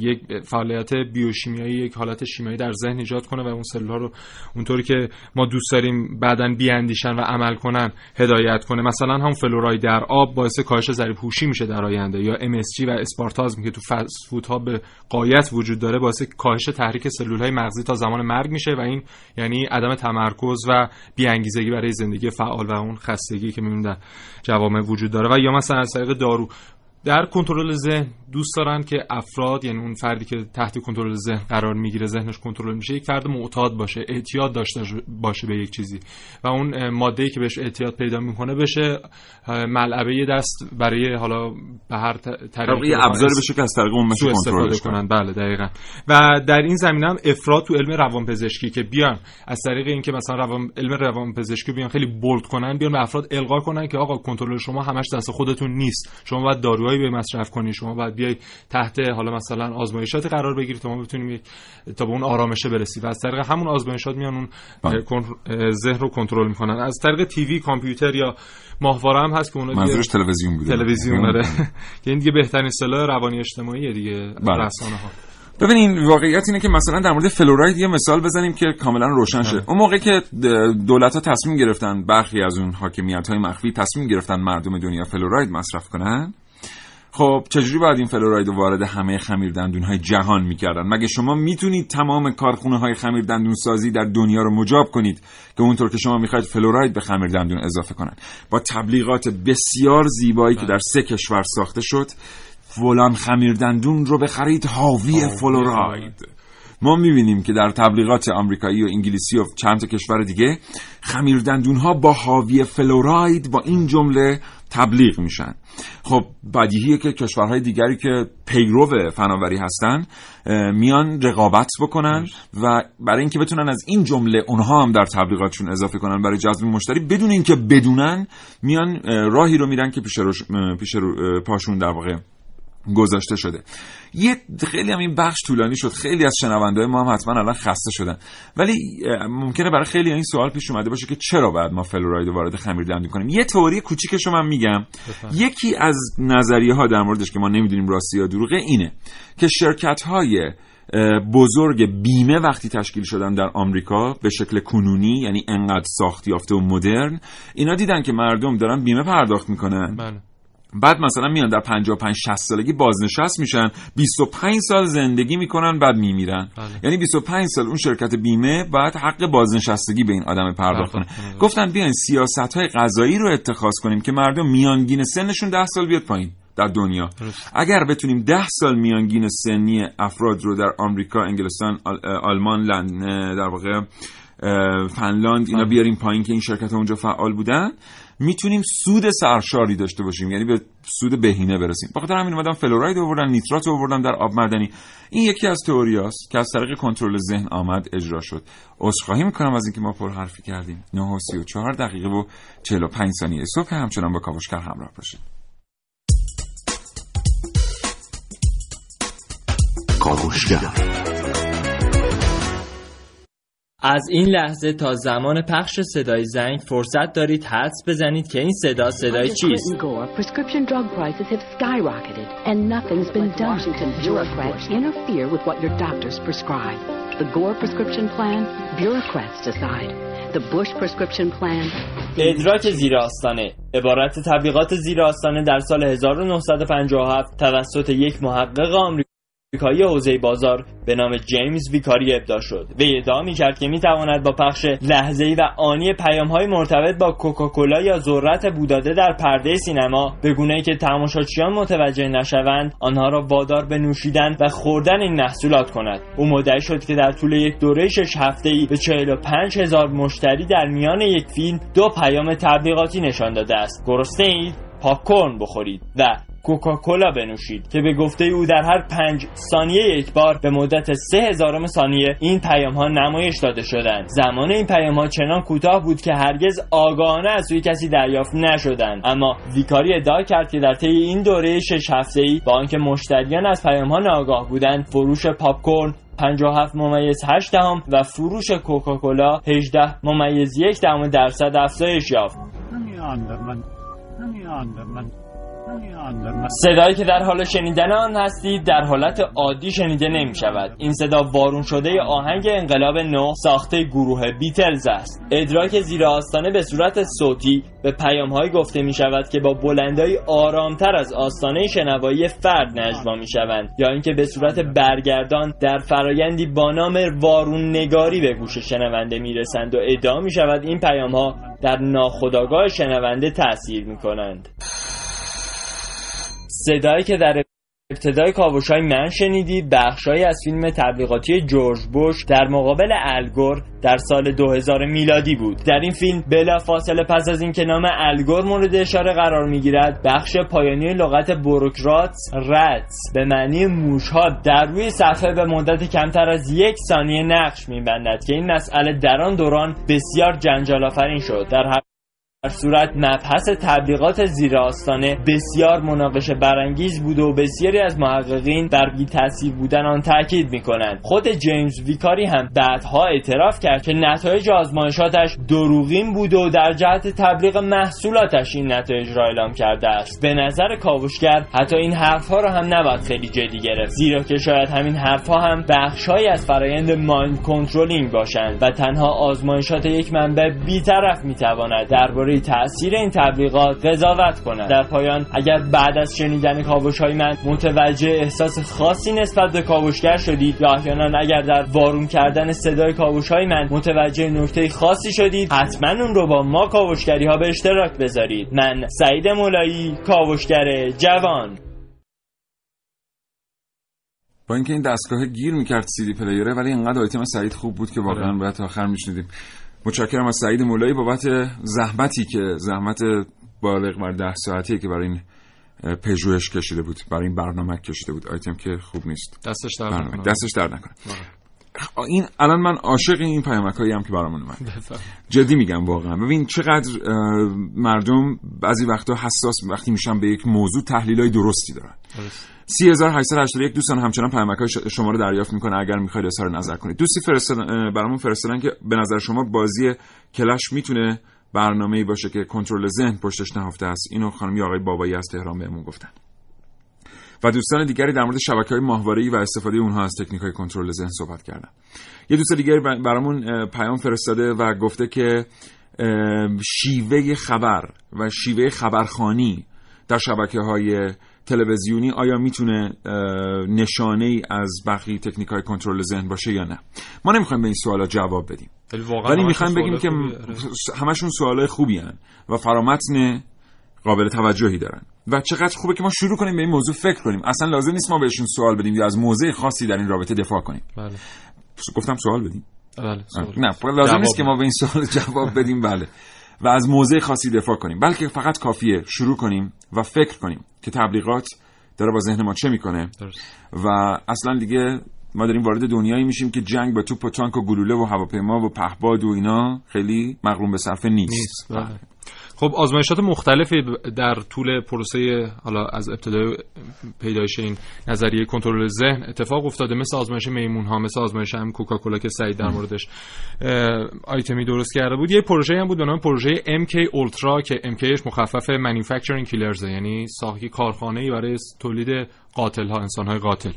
یک فعالیت بیوشیمیایی یک حالت شیمیایی در ذهن ایجاد کنه و اون سلول ها رو اونطوری که ما دوست داریم بعدا بیاندیشن و عمل کنن هدایت کنه. مثلا هم فلوراید در آب باعث کاهش ضریب هوشی میشه در آینده یا MSG و اسپارتازم که تو فست فودها به قایت وجود داره باعث کاهش تحریک سلول های مغزی تا زمان مرگ میشه و این یعنی عدم تمرکز و بیانگیزگی برای زندگی فعال و اون خستگی که می‌بینیم در جوامع وجود داره. و یا مثلا از طریق دارو در کنترل ذهن دوست دارن که افراد یعنی اون فردی که تحت کنترل ذهن قرار می‌گیره ذهنش کنترل میشه یک فرد معتاد باشه اعتیاد داشته باشه به یک چیزی. و اون ماده ای که بهش اعتیاد پیدا می‌کنه بشه ملعبه دست برای حالا به هر طریقی ابزاری بشه که از طریق اون بشه استفاده کنن. بله دقیقا. و در این زمینه هم افراد تو علم روانپزشکی که بیان از طریق اینکه مثلا روان علم روانپزشکی بیان خیلی بولد کنن بیان به افراد القا کنن که آقا کنترل شما همش دست خودتون نیست. شما باید داروهایی به مصرف کنی. شما باید بیای تحت حالا مثلا آزمایشاتی قرار بگیری تا ما بتونیم یک تا به اون آرامشه برسی. و از طریق همون آزمایشات میان اون بله. ذهن رو کنترل می‌کنن. از طریق تیوی کامپیوتر یا ماهواره هم هست که اونا منظورش تلویزیون بوده. تلویزیون داره که این دیگه بهترین سلاح روانی اجتماعی دیگه بله. رسانه ها ببینین واقعیت اینه که مثلا در مورد فلوراید یه مثال بزنیم که کاملا روشن شه. اون موقعی که دولت ها تصمیم گرفتن برخی از اون حاکمیت های مخفی تصمیم گرفتن مردم دنیا فلوراید مصرف کنن خب چجوری باید این فلوراید رو وارد همه خمیر دندون های جهان می‌کردن؟ مگه شما می‌تونید تمام کارخونه های خمیر دندون سازی در دنیا رو مجاب کنید که اونطور که شما می‌خواید فلوراید به خمیر دندون اضافه کنن؟ با تبلیغات بسیار زیبایی که در سه کشور ساخته شد فلان خمیر دندون رو بخرید حاوی فلوراید ما می‌بینیم که در تبلیغات آمریکایی و انگلیسی و چند تا کشور دیگه خمیر دندون ها با حاوی فلوراید با این جمله تبلیغ میشن. خب بدیهیه که کشورهای دیگری که پیرو فناوری هستن میان رقابت بکنن و برای اینکه بتونن از این جمله اونها هم در تبلیغاتشون اضافه کنن برای جذب مشتری بدون اینکه بدونن میان اه، راهی رو میرن که پیش, پیش رو- پاشون در واقع گذاشته شده. یه خیلی هم این بخش طولانی شد. خیلی از شنونده ما هم حتما الان خسته شدن. ولی ممکنه برای خیلی این سوال پیش اومده باشه که چرا باید ما فلوراید وارد خمیر دندون کنیم. یه تئوری کوچیکش رو من میگم. یکی از نظریه ها در موردش که ما نمی‌دونیم راستی یا دروغه اینه که شرکت های بزرگ بیمه وقتی تشکیل شدن در آمریکا به شکل کنونی یعنی انقدر ساخت یافته و مدرن اینا دیدن که مردم دارن بیمه پرداخت می‌کنن. بله. بعد مثلا میان در 55 60 سالگی بازنشست میشن 25 سال زندگی می‌کنن بعد میمیرن. بله. یعنی 25 سال اون شرکت بیمه باید حق بازنشستگی به این آدم پرداخت کنه. گفتن بیاین سیاست های غذایی رو اتخاذ کنیم که مردم میانگین سنشون 10 سال بیاد پایین در دنیا. اگر بتونیم 10 سال میانگین سنی افراد رو در آمریکا انگلستان آل- آلمان لند در واقع فنلاند اینا بیاریم پایین که این شرکت ها اونجا فعال بودن. می‌تونیم سود سرشاری داشته باشیم یعنی به سود بهینه برسیم. بخاطر همین اومدن فلوراید آوردن نیترات آوردن در آب معدنی این یکی از تئوریاست که از طریق کنترل ذهن آمد اجرا شد. عذرخواهی می‌کنم از اینکه ما پر حرفی کردیم. 9 و 34 دقیقه و 45 ثانیه صبح همچنان با کاوشگر همراه باشید. کاوشگر. از این لحظه تا زمان پخش صدای زنگ فرصت دارید حدس بزنید که این صدا صدای چیست. ادراک زیر آستانه. عبارت تبلیغات زیر آستانه در سال 1957 توسط یک محقق آمریکایی. آمریکایی حوزه بازار به نام جیمز ویکاری ابدا شد و ادعا می‌کرد که می‌تواند با پخش لحظه‌ای و آنی پیام‌های مرتبط با کوکاکولا یا ذرت بوداده در پرده سینما به گونه‌ای که تماشاچیان متوجه نشوند آنها را وادار به نوشیدن و خوردن این محصولات کند. او مدعی شد که در طول یک دوره شش هفته‌ای به 45 هزار مشتری در میان یک فیلم دو پیام تبلیغاتی نشان داده است. گرسنه اید؟ پاپ بخورید. و کوکاکولا بنوشید که به گفته او در هر پنج ثانیه یک بار به مدت سه هزارم ثانیه این پیام ها نمایش داده شدند. زمان این پیام ها چنان کوتاه بود که هرگز آگاهانه از سوی کسی دریافت نشدند. اما ویکاری ادعا کرد که در طی این دوره شش هفته ای با آنکه مشتریان از پیام ها ناآگاه بودند فروش پاپ کورن 57 ممیز 8 دهم و فروش کوکاکولا 18 ممیز 1 دهم درصد افزایش یافت. صدایی که در حال شنیدن آن هستید در حالت عادی شنیده نمی شود این صدا وارون شده آهنگ انقلاب نو ساخته گروه بیتلز است. ادراک زیر آستانه به صورت صوتی به پیام های گفته می شود که با بلندای آرامتر از آستانه شنوایی فرد نجوا می شوند یا اینکه به صورت برگردان در فرایندی با نام وارون نگاری به گوش شنونده می رسند و ادعا می شود این پیام ها در ناخودآگاه شنونده تاثیر می کنند صدایی که در ابتدای کاوشای من شنیدی بخشهایی از فیلم تبلیغاتی جورج بوش در مقابل الگور در سال 2000 میلادی بود. در این فیلم بلا فاصله پس از اینکه نام الگور مورد اشاره قرار می‌گیرد بخش پایانی لغت بروکرات رتس به معنی موشها در روی صفحه به مدت کمتر از یک ثانیه نقش میبندد که این مسئله در آن دوران بسیار جنجال آفرین شد. در در صورت مبحث تبلیغات زیر آستانه بسیار مناقشه برانگیز بود و بسیاری از محققین بر بی تاثیر بودن آن تاکید می‌کنند. خود جیمز ویکاری هم بعدها اعتراف کرد که نتایج آزمایشاتش دروغین بود و در جهت تبلیغ محصولاتش این نتایج را اعلام کرده است. به نظر کاوشگر حتی این حرفها را هم نباید خیلی جدی گرفت زیرا که شاید همین حرفها هم بخشهایی از فرایند mind controlling باشند و تنها آزمایشات یک منبع بیطرف می‌تواند درباره تاثیر این تبلیغات قضاوت کنند. در پایان اگر بعد از شنیدن کاوش های من متوجه احساس خاصی نسبت به کاوشگر شدید یا احیانا اگر در وارون کردن صدای کاوش های من متوجه نکته خاصی شدید حتما اون رو با ما کاوشگری ها به اشتراک بذارید. من سعید مولایی کاوشگر جوان. با اینکه این دستگاه گیر می‌کرد سی دی پلیره ولی اینقدر آیتم سعید خوب بود که واقعا باید تا آخر میشنیدیم. متشکرم از سعید مولایی بابت زحمتی که زحمت بالغ بر ده ساعتی که برای این پژوهش کشیده بود برای این برنامه کشیده بود. آیتم که خوب نیست. دستش در نکنه. دستش در نکنه. این الان من عاشق این پیامک هایی هم که برامون اومد. جدی میگم واقعا. ببین چقدر مردم بعضی وقتا حساس وقتی میشن به یک موضوع تحلیل های درستی دارن. 3881 دوستان همچنان پیامک های شما رو دریافت می‌کنه اگر می‌خواید اظهار نظر کنید. دوستی فرستادن برامون فرستادن که به نظر شما بازی کلش می‌تونه برنامه باشه که کنترل ذهن پشتش نهفته است؟ اینو خانم آقای بابایی از تهران بهمون گفتن. و دوستان دیگری در مورد شبکه های ماهواره‌ای و استفاده اونها از تکنیک های کنترل ذهن صحبت کردن. یه دوست دیگری برامون پیام فرستاده و گفته که شیوه خبر و شیوه خبرخانی در شبکه های تلویزیونی آیا می‌تونه نشانه ای از بقیه تکنیک های کنترل ذهن باشه یا نه؟ ما نمی‌خوایم به این سوالا جواب بدیم. ولی می‌خوایم بگیم که همشون سوالای خوبی هن و فرامتن قابل توجهی دارن. و چقدر خوبه که ما شروع کنیم به این موضوع فکر کنیم. اصلا لازم نیست ما بهشون سوال بدیم یا از موضع خاصی در این رابطه دفاع کنیم. بله. گفتم سوال بدیم؟ بله سوال. نه لازم نیست که ما به این سوال جواب بدیم بله. و از موضع خاصی دفاع کنیم. بلکه فقط کافیه شروع کنیم و فکر کنیم که تبلیغات داره با ذهن ما چه می‌کنه. و اصلا دیگه ما داریم وارد دنیایی میشیم که جنگ با توپ و تانک و گلوله و هواپیما و پهباد و اینا خیلی مقرون به صرفه نیست, نیست. خب آزمایشات مختلفی در طول پروسه حالا از ابتدای پیدایش این نظریه کنترل ذهن اتفاق افتاده مثل آزمایش میمون ها مثل آزمایش هم کوکاکولا که سعید در موردش آیتمی درست کرده بود. یه پروژه هم بود به نام پروژه MK اولترا که MKش مخفف Manufacturing Killers یعنی ساخت کارخانه‌ای برای تولید قاتل ها انسان های قاتل.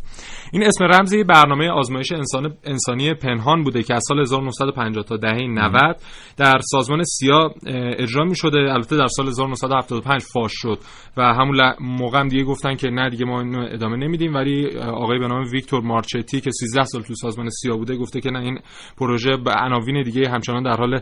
این اسم رمزی برنامه آزمایش انسان انسانی پنهان بوده که از سال 1950 تا دهه 90 در سازمان سیا اجرا می شده البته در سال 1975 فاش شد و همون موقع هم دیگه گفتن که نه دیگه ما اینو ادامه نمیدیم. ولی آقای به نام ویکتور مارچتی که 13 سال تو سازمان سیا بوده گفته که نه این پروژه به عناوین دیگه همچنان در حال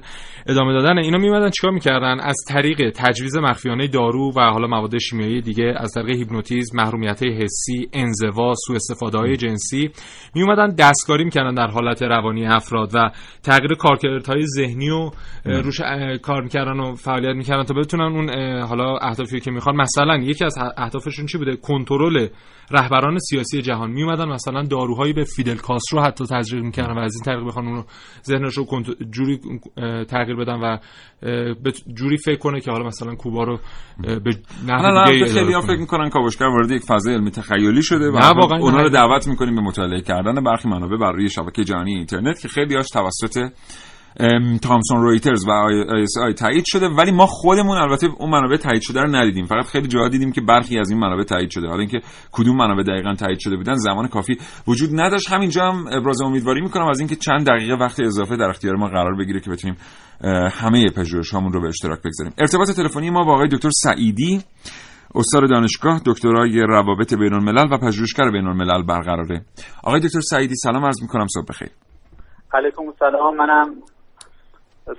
ادامه دادن. اینا میمدن چیکار می‌کردن؟ از طریق تجویز مخفیانه دارو و حالا مواد شیمیایی دیگه از طریق هیپنوتیزم محرومیت حسی انزوا سوء استفاده های جنسی. می اومدن دستکاری می‌کردن در حالت روانی افراد و تغییر کارکردهای ذهنی و روش کار می‌کردن و فعالیت می‌کردن تا بتونن اون حالا اهدافی که می‌خوان. مثلا یکی از اهدافشون چی بوده؟ کنترل رهبران سیاسی جهان می اومدن مثلا داروهایی به فیدل کاسترو حتی تزریق می‌کردن و از این طریق بخوان اون ذهنش رو جوری تغییر بدن و به جوری فکر کنه که حالا مثلا کوبا رو به نحو دیگه خیلی فکر می‌کنن کاوشگر وارد یک فضای علمی تخیلی شده و اونا رو دعوت می‌کنیم به مطالعه کردن برخی منابع بر روی شبکه جهانی اینترنت که خیلی هاش توسط تامسون رویترز و آی تایید شده. ولی ما خودمون البته اون منابع تایید شده رو ندیدیم. فقط خیلی جاها دیدیم که برخی از این منابع تایید شده. حالا اینکه کدوم منابع دقیقا تایید شده بودن زمان کافی وجود نداشت. همینجا هم ابراز امیدواری می‌کنم از اینکه چند دقیقه وقت اضافه در اختیار ما قرار بگیره که بتونیم همه پژوهش هامون رو به اشتراک بگذاریم. ارتباط تلفنی ما با آقای دکتر سعیدی استاد دانشگاه دکترای روابط بین الملل و پژوهشگر بین الملل برقراره. آقای دکتر سعیدی سلام عرض می‌کنم صبح بخیر. علیکم السلام منم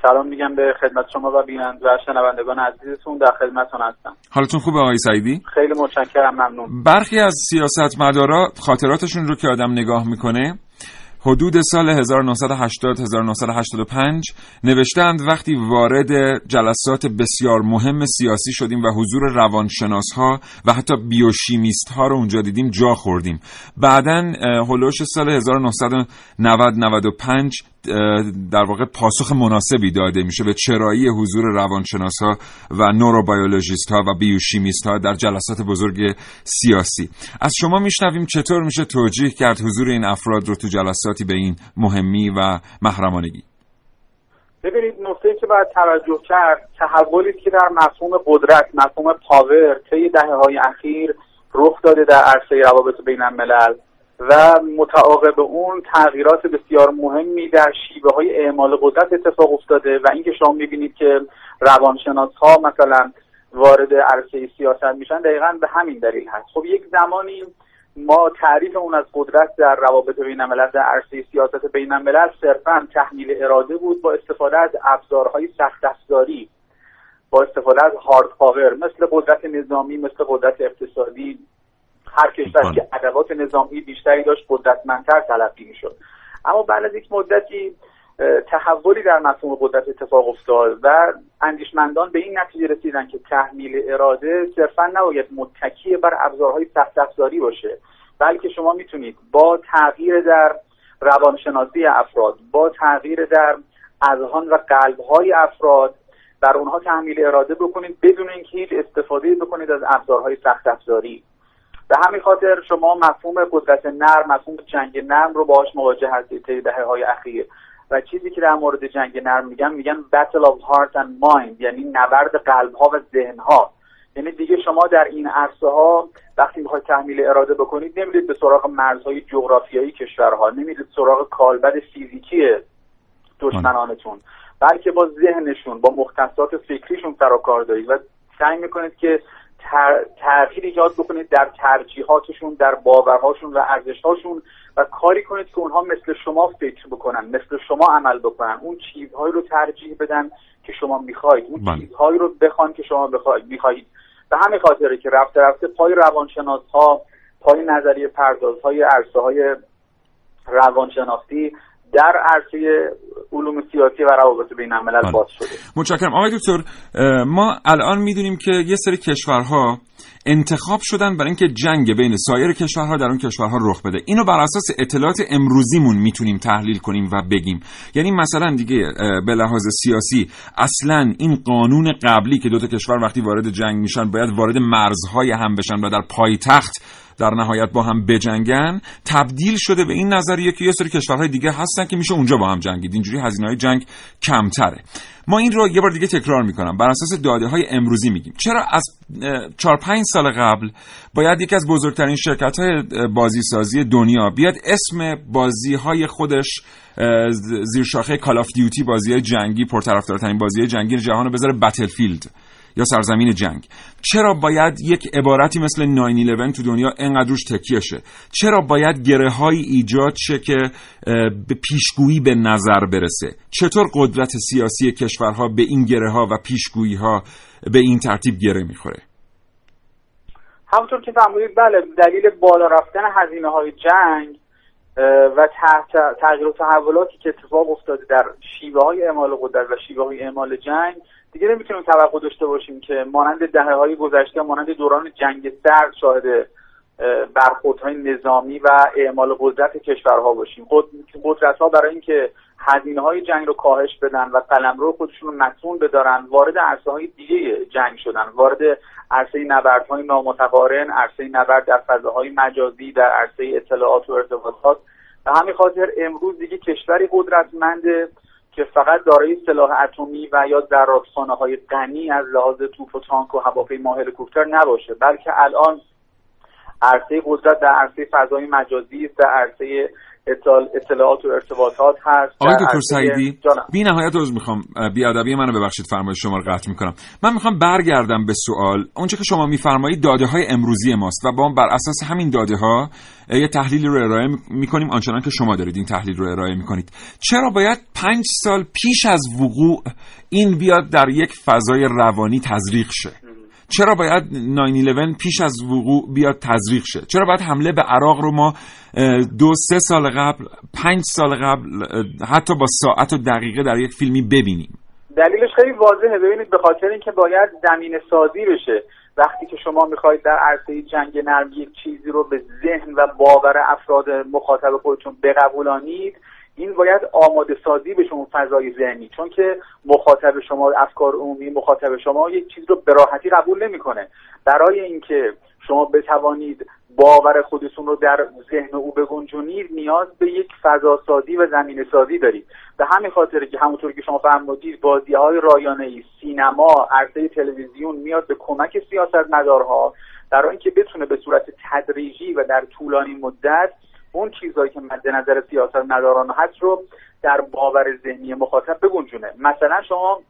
سلام میگم به خدمت شما و بینند و شنوندگان عزیزتون در خدمتتون هستم. حالتون خوبه آقای سعیدی؟ خیلی متشکرم ممنون. برخی از سیاستمدارا خاطراتشون رو که آدم نگاه می‌کنه حدود سال 1980 1985 نوشتند وقتی وارد جلسات بسیار مهم سیاسی شدیم و حضور روانشناس ها و حتی بیوشیمیست ها رو اونجا دیدیم جا خوردیم. بعدا هلوش سال 1990 95 در واقع پاسخ مناسبی داده میشه به چرایی حضور روانشناس ها و نوروبیولوژیست ها و بیوشیمیست ها در جلسات بزرگ سیاسی. از شما میشنویم چطور میشه توجیه کرد حضور این افراد رو تو جلساتی به این مهمی و محرمانگی. ببینید نکته که باید توجه کرد تحولی که در مفهوم قدرت مفهوم پاور طی دهه های اخیر رخ داده در عرصه روابط بین الملل و متعاقب اون تغییرات بسیار مهمی در شیوه های اعمال قدرت اتفاق افتاده و اینکه شما می‌بینید که روانشناس ها مثلا وارد عرصه سیاست میشن دقیقا به همین دلیل هست. خب یک زمانی ما تعریف اون از قدرت در روابط بین الملل در عرصه سیاست بین الملل صرفا تحمیل اراده بود با استفاده از ابزارهای سخت افزاری با استفاده از هارد پاور مثل قدرت نظامی مثل قدرت اقتصادی. هر کشور که ادوات نظامی بیشتری داشت قدرتمندتر تلقی می‌شد. اما بعد از یک مدتی تحولی در مفهوم قدرت اتفاق افتاد و اندیشمندان به این نتیجه رسیدن که تحمیل اراده صرفا نباید متکی بر ابزارهای سخت افزاری باشه بلکه شما می‌تونید با تغییر در روانشناسی افراد با تغییر در اذهان و قلبهای افراد بر اونها تحمیل اراده بکنید بدون اینکه هیچ استفاده بکنید از ابزارهای سخت افزاری به همین خاطر شما مفهوم قدرت نرم مفهوم جنگ نرم رو باهاش مواجه هستید طی دهه های اخیر. و چیزی که در مورد جنگ نرم میگن میگن battle of heart and mind یعنی نبرد قلب ها و ذهن ها یعنی دیگه شما در این عرصه ها وقتی می‌خواید تحمیل اراده بکنید نمیرید به سراغ مرزهای جغرافیایی کشورها نمیرید سراغ کالبد فیزیکی دشمنانتون بلکه با ذهنشون با مختصات فکریشون سر کار دارید و سعی می‌کنید که تغییر ایجاد بکنید در ترجیحاتشون در باورهاشون و ارزشهاشون و کاری کنید که اونها مثل شما فکر بکنن مثل شما عمل بکنن. اون چیزهایی رو ترجیح بدن که شما می‌خواهید. اون بله. چیزهایی رو بخوان که شما بخواید می‌خواهید. به همین خاطره که رفته رفته پای روانشناس ها پای نظریه پرداز های عرصه های روانشناسی در عرصه علوم سیاسی و روابط بین الملل بله. باز شده. متشکرم. آقای دکتر ما الان می‌دونیم که یه سری کشورها انتخاب شدن برای اینکه جنگ بین سایر کشورها در اون کشورها رخ بده. اینو بر اساس اطلاعات امروزیمون می‌تونیم تحلیل کنیم و بگیم. یعنی مثلا دیگه به لحاظ سیاسی اصلا این قانون قبلی که دو تا کشور وقتی وارد جنگ میشن باید وارد مرزهای هم بشن و در پایتخت در نهایت با هم بجنگن تبدیل شده به این نظریه که یه سری کشورهای دیگه هستن که میشه اونجا با هم جنگید. اینجوری هزینه های جنگ کمتره. ما این رو یه بار دیگه تکرار می‌کنم. بر اساس داده های امروزی میگیم. چرا از 4 5 سال قبل باید یکی از بزرگترین شرکت های بازی سازی دنیا بیاد اسم بازی های خودش زیر شاخه کال آف دیوتی بازی جنگی پرطرفدارترین بازی جنگی جهان رو بذاره بتلفیلد یا سرزمین جنگ. چرا باید یک عبارتی مثل 911 تو دنیا انقدر روش تکیه شه؟ چرا باید گره های ایجاد شه که به پیشگویی به نظر برسه؟ چطور قدرت سیاسی کشورها به این گره ها و پیشگویی ها به این ترتیب گره می‌خوره؟ همونطور که فرمودید بله دلیل بالا رفتن هزینه های جنگ و تغییر و تحولاتی که اتفاق افتاده در شیوه های اعمال قدرت و شیوه های اعمال جنگ دیگه نمی‌تونیم توقع داشته باشیم که مانند دهه های گذشته مانند دوران جنگ سرد شاهد برخوردهای نظامی و اعمال قدرت کشورها باشیم. قدرت ها برای اینکه هزینه های جنگ رو کاهش بدن و قلم رو خودشون رو متون بدارن وارد عرصه های دیگه جنگ شدن. وارد عرصه نبردهای نامتقارن عرصه نبرد در فضاهای مجازی در عرصه اطلاعات و ارتباطات. و همین خاطر امروز دیگه کشوری قدرتمند که فقط دارای سلاح اتمی و یا زرادخانه های غنی از لحاظ توپ و تانک و هواپیما هلیکوپتر نباشه بلکه الان عرصه قدرت در عرصه فضای مجازی است در عرصه اطلاعات و ارتباطات هست. آقای دکتر سعیدی بی نهایت عذر می‌خوام بی ادبی منو ببخشید فرمایش شما رو قطع می‌کنم. من می‌خوام برگردم به سوال. اونچه که شما میفرمایید داده های امروزی ماست و با بر اساس همین داده ها یه تحلیل رو ارائه می‌کنیم آنچنان که شما دارید این تحلیل رو ارائه می‌کنید. چرا باید پنج سال پیش از وقوع این بیاد در یک فضای روانی تزریق شه؟ چرا باید 911 پیش از وقوع بیاد تزریق شه؟ چرا باید حمله به عراق رو ما دو سه سال قبل پنج سال قبل حتی با ساعت و دقیقه در یک فیلمی ببینیم؟ دلیلش خیلی واضحه. ببینید به خاطر اینکه باید زمین سازی بشه. وقتی که شما می‌خواهید در عرصه جنگ نرم یک چیزی رو به ذهن و باور افراد مخاطب خودتون بقبولانید این باید آماده سازی بشه اون فضای ذهنی چون که مخاطب شما افکار عمومی مخاطب شما یک چیز رو به راحتی قبول نمی‌کنه. برای اینکه شما بتوانید باور خودتون رو در ذهن او بگنجونید نیاز به یک فضا سازی و زمین سازی دارید. به همین خاطر که همونطور که شما فرمودید بازی های رایانه ای سینما عرصه تلویزیون میاد به کمک سیاست مدارها برای اینکه بتونه به صورت تدریجی و در طولانی مدت اون چیزهایی که مد نظر سیاست مداران هست رو در باور ذهنی مخاطب بگنجونه. مثلا شما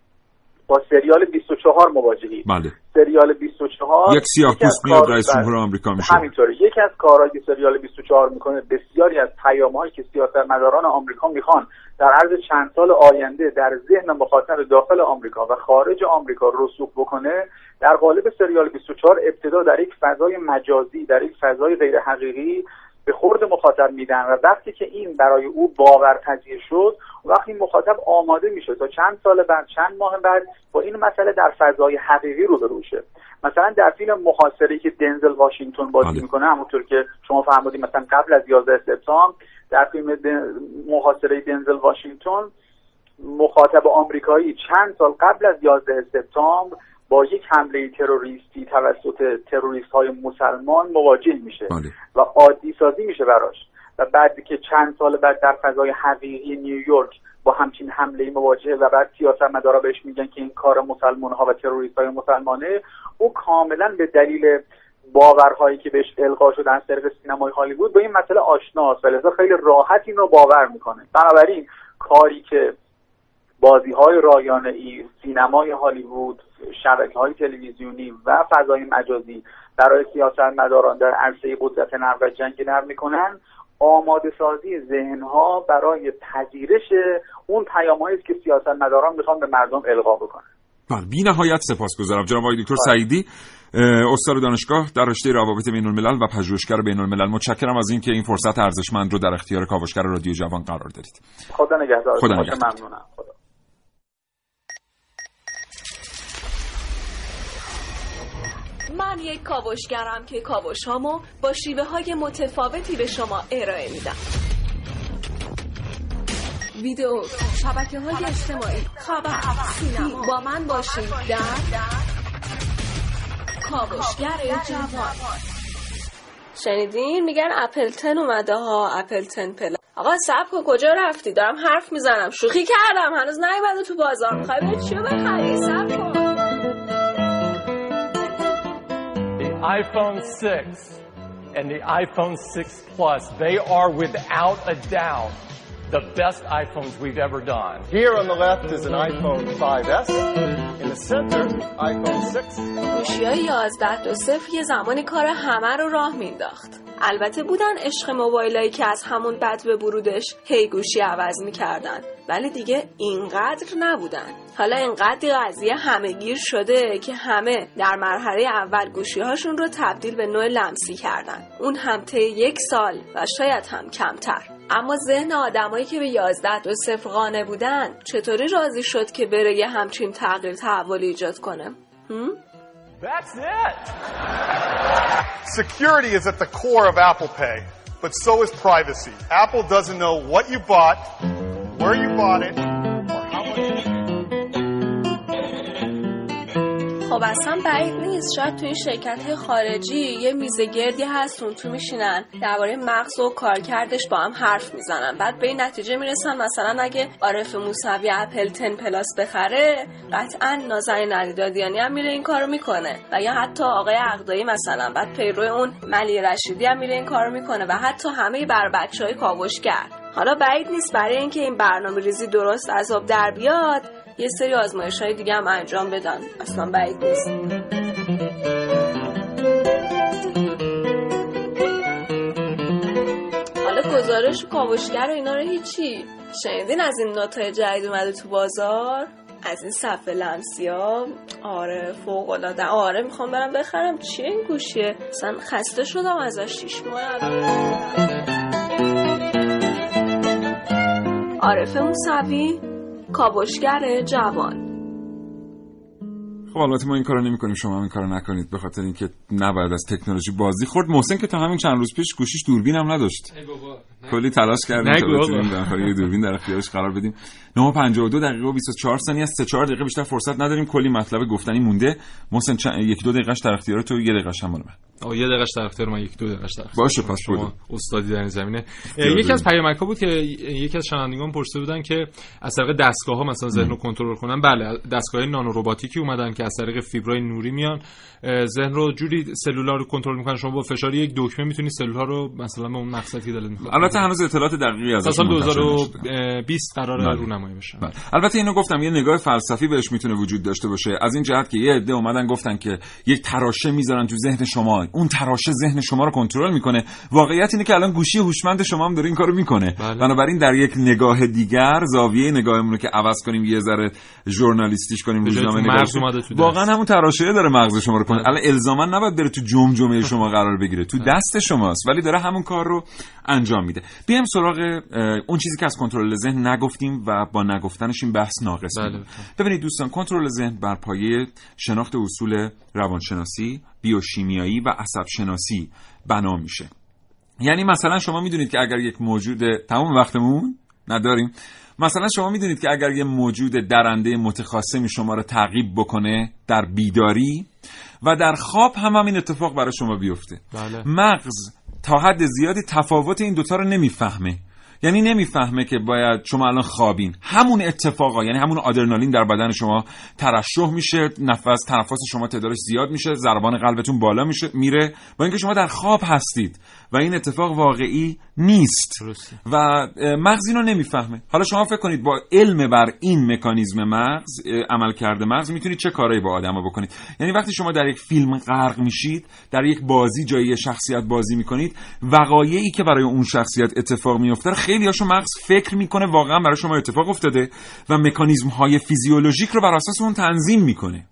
با سریال 24 مواجهید بله. سریال 24 یک سیاه پوست میاد رئیس جمهور آمریکا میشه. همینطوره. یکی از کارهایی که سریال 24 می‌کنه بسیاری از پیامهایی که سیاستمداران آمریکا می‌خوان در عرض چند سال آینده در ذهن مخاطب داخل آمریکا و خارج آمریکا رسوخ بکنه در قالب سریال 24 ابتدا در یک فضای مجازی در یک فضای غیر حقیقی به خورد مخاطب میدن و وقتی که این برای او باورپذیر شد وقتی مخاطب آماده میشه تا چند سال بعد چند ماه بعد با این مسئله در فضای حقیقی روبرو شه مثلا در فیلم محاصره که دنزل واشنگتن بازی بله. می‌کنه همونطور که شما فرمودید مثلا قبل از 11 سپتامبر در فیلم محاصره دنزل واشنگتن مخاطب آمریکایی چند سال قبل از 11 سپتامبر با یک حمله تروریستی توسط تروریست های مسلمان مواجه میشه بله. و عادی سازی میشه براش. و بعد که چند سال بعد در فضای حقیقی نیویورک با همچین حمله مواجه و بعد سیاست مدارا بهش میگن که این کار مسلمان ها و تروریست های مسلمانه او کاملا به دلیل باورهایی که بهش القا شده از طریق سینمای هالیوود با این مسئله آشناست. و لذا خیلی راحت این رو باور می‌کنه. بنابراین کاری که بازی های رایانه ای سینمای هالیوود شبکه های تلویزیونی و فضای مجازی برای سیاست مداران در عرصه قدرت نرم و جنگ نرم می‌کنن آماده سازی ذهنها برای پذیرش اون پیامهایی است که سیاست مداران می‌خوان به مردم القا بکنن. بله بی نهایت سپاسگزارم. جناب آقای دکتر بله. سعیدی استاد دانشگاه در رشته روابط بین الملل و پژوهشگر بین الملل متشکرم از اینکه این فرصت ارزشمند رو در اختیار کاوشگر رادیو جوان قرار دادید. خدا نگهدار. خدا نگهدار. ممنونم. خدا. من یک کاوشگرم که کاوش هامو با شیوه های متفاوتی به شما ارائه میدم. ویدیو شبکه های اجتماعی خبر سینما. با من باشید در کاوشگر جوان. شنیدین؟ میگن اپلتن اومده ها اپلتن پلا آقا سب کن کجا رفتی؟ دارم حرف می‌زنم. شوخی کردم هنوز نیومده تو بازار. می‌خوای بری چیو بخری؟ سب کن. iPhone 6 and the iPhone 6 Plus, they are without a doubt the best iPhones we've ever done. Here on the left is an iPhone 5S. In the center, iPhone 6. گوشی های 11 دو صفر یه زمانی کار همه رو راه مینداخت البته بودن عشق موبایلایی که از همون بد به برودش هی گوشی عوض می‌کردن ولی دیگه اینقدر نبودن حالا اینقدر قضیه همه گیر شده که همه در مرحله اول گوشی هاشون رو تبدیل به نوع لمسی کردن اون هم طی یک سال و شاید هم کمتر اما ذهن آدمایی که به 11 دو صفر قانع بودن چطوری راضی شد که بره یه همچین تغییر تحولی ایجاد کنه؟ هم؟ That's it. Security is at the core of Apple Pay, but so is privacy. Apple doesn't know what you bought, where you bought it, خب اصلا بعید نیست. شاید تو این شرکت های خارجی یه میزه گردی هستون تو میشینن. درباره مغز و کارکردش با هم حرف می‌زنن. بعد به این نتیجه می‌رسن مثلا اگه عارف موسوی اپل 10 پلاس بخره قطعا نازنین علیدادیانی هم میره این کارو می‌کنه. و یا حتی آقای عقدایی مثلا بعد پیرو اون ملی رشیدی هم میره این کارو می‌کنه. و حتی همه بر بچه های کاوشگر. حالا بعید نیست برای اینکه این برنامه ریزی درست از آب در بیاد. یه سری آزمایش های دیگه هم انجام بدن. اصلا بعید نیست. حالا گزارش کاوشگر و اینا رو هیچی. شنیدین از این نوتای جدید اومده تو بازار؟ از این صفحه لمسی ها آره فوق العاده آره می‌خوام برم بخرم. چیه این گوشیه؟ اصلا خسته شدم ازش. شیش ماه الان. عارف موسوی کاوشگر جوان. خب البته ما این کارو نمی‌کنیم. شما هم این کارو نکنید به خاطر اینکه نباید از تکنولوژی بازی خورد. محسن که تا همین چند روز پیش گوشیش دوربین هم نداشت. کلی تلاش کردیم تا. بتونیم در دوربین در اختیارش قرار بدیم. 9:52 دقیقه و 24 ثانیه است. 3 4 دقیقه بیشتر فرصت نداریم. کلی مطلب گفتنی مونده. محسن چند... یک دو دقیقش در اختیار تو یه دقیقش هم مال من. آقا یه دقیقش در اختیار من یک دو دقیقش در باشه،. پس شما. استادی در این زمینه یکی. از پیامک ها بود که یکی از شنوندگان پرسیده بودن که از طریق دستگاه ها مثلا ذهن رو کنترل کنن بله دستگاه نانو رباتیکی اومدن که از طریق فیبرای نوری میان ذهن رو جوری سلولار رو کنترل می‌کنن شما با فشار یک دکمه می‌تونی سلولها رو مثلا به اون مقصدی که دلت می‌خواد البته هنوز اطلاعات دقیقی از سال 2020 قرار بله. رونمایی بشه بله. البته اینو گفتم یه نگاه فلسفی بهش می‌تونه وجود داشته باشه از این جهت که یه عده اومدن گفتن که یک تراشه می‌ذارن تو ذهن شما اون تراشه ذهن شما رو کنترل می‌کنه. واقعیت اینه که الان گوشی هوشمند شما هم داره این کارو می‌کنه. بله. بنابراین در یک نگاه دیگر زاویه نگاهمون رو که عوض کنیم یه ذره ژورنالیستیش کنیم روزنامه. واقعا همون تراشه داره مغز شما رو کنه. الان الزاما نباید بره تو جمجمه شما قرار بگیره. تو دست شماست ولی داره همون کار رو انجام میده. بیایم سراغ اون چیزی که از کنترل ذهن نگفتیم و با نگفتنش این بحث ناقص بله. ببینید دوستان کنترل ذهن بر پایه شناخت اصول روانشناسی بیوشیمیایی و عصب شناسی بنا میشه. یعنی مثلا شما می‌دونید که اگر یک موجود تمام وقتمون نداریم. مثلا شما می‌دونید که اگر یه موجود درنده متخاصمی شما رو تعقیب بکنه در بیداری و در خواب هم همین اتفاق برای شما بیفته. بله. مغز تا حد زیادی تفاوت این دوتا رو نمی‌فهمه. یعنی نمی‌فهمه که باید شما الان خوابین. همون اتفاقا یعنی همون آدرنالین در بدن شما ترشح میشه نفس تنفس شما تعدادش زیاد میشه ضربان قلبتون بالا میشه میره. با اینکه شما در خواب هستید و این اتفاق واقعی نیست. درسته. و مغز اینو نمی‌فهمه. حالا شما فکر کنید با علم بر این مکانیزم مغز عمل کرده مغز می‌تونید چه کارایی با آدما بکنید. یعنی وقتی شما در یک فیلم غرق میشید در یک بازی جایی شخصیت بازی می‌کنید وقایعی که برای اون شخصیت اتفاق میفته خیلی هاشو مغز فکر می‌کنه واقعا برای شما اتفاق افتاده و مکانیزم های فیزیولوژیک رو بر اساس اون تنظیم می‌کنه.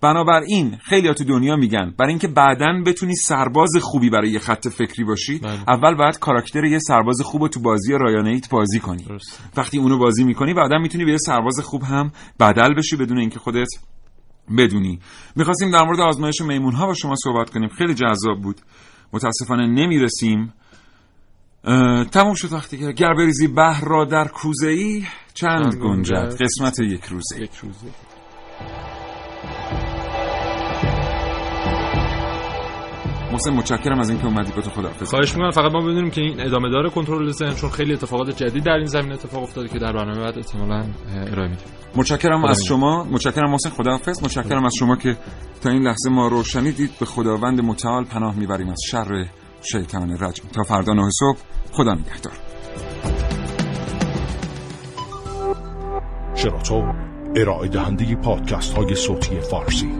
بنابراین خیلی تو دنیا میگن برای اینکه بعدا بتونی سرباز خوبی برای یه خط فکری باشی بله. اول باید کاراکتر یه سرباز خوب رو تو بازی رایانه ایت بازی کنی. درسته. وقتی اونو بازی می‌کنی بعدا می‌تونی به یه سرباز خوب هم بدل بشی بدون اینکه خودت بدونی. می‌خواستیم در مورد آزمایش میمون ها با شما صحبت کنیم. خیلی جذاب بود. متاسفانه نمی‌رسیم. اه، تموم شد وقتی که گر بریزی بحر را در کوزه ای چند چند گنجد. قسمت یک روزه. یک روزه. محسن متشکرم از اینکه اومدی گفت خداحافظ. خواهش می‌کنم فقط ما بدونیم که این ادامه داره کنترل ذهن چون خیلی اتفاقات جدید در این زمینه اتفاق افتاده که در برنامه بعد احتمالاً ارائه میدیم. متشکرم از شما. متشکرم محسن خداحافظ. متشکرم از شما که تا این لحظه ما رو شنیدید به خداوند متعال پناه می‌بریم از شر شیطان رجم تا فردا نه صبح خدا نگهدار. شراطو ارائه دهنده پادکست های صوتی فارسی.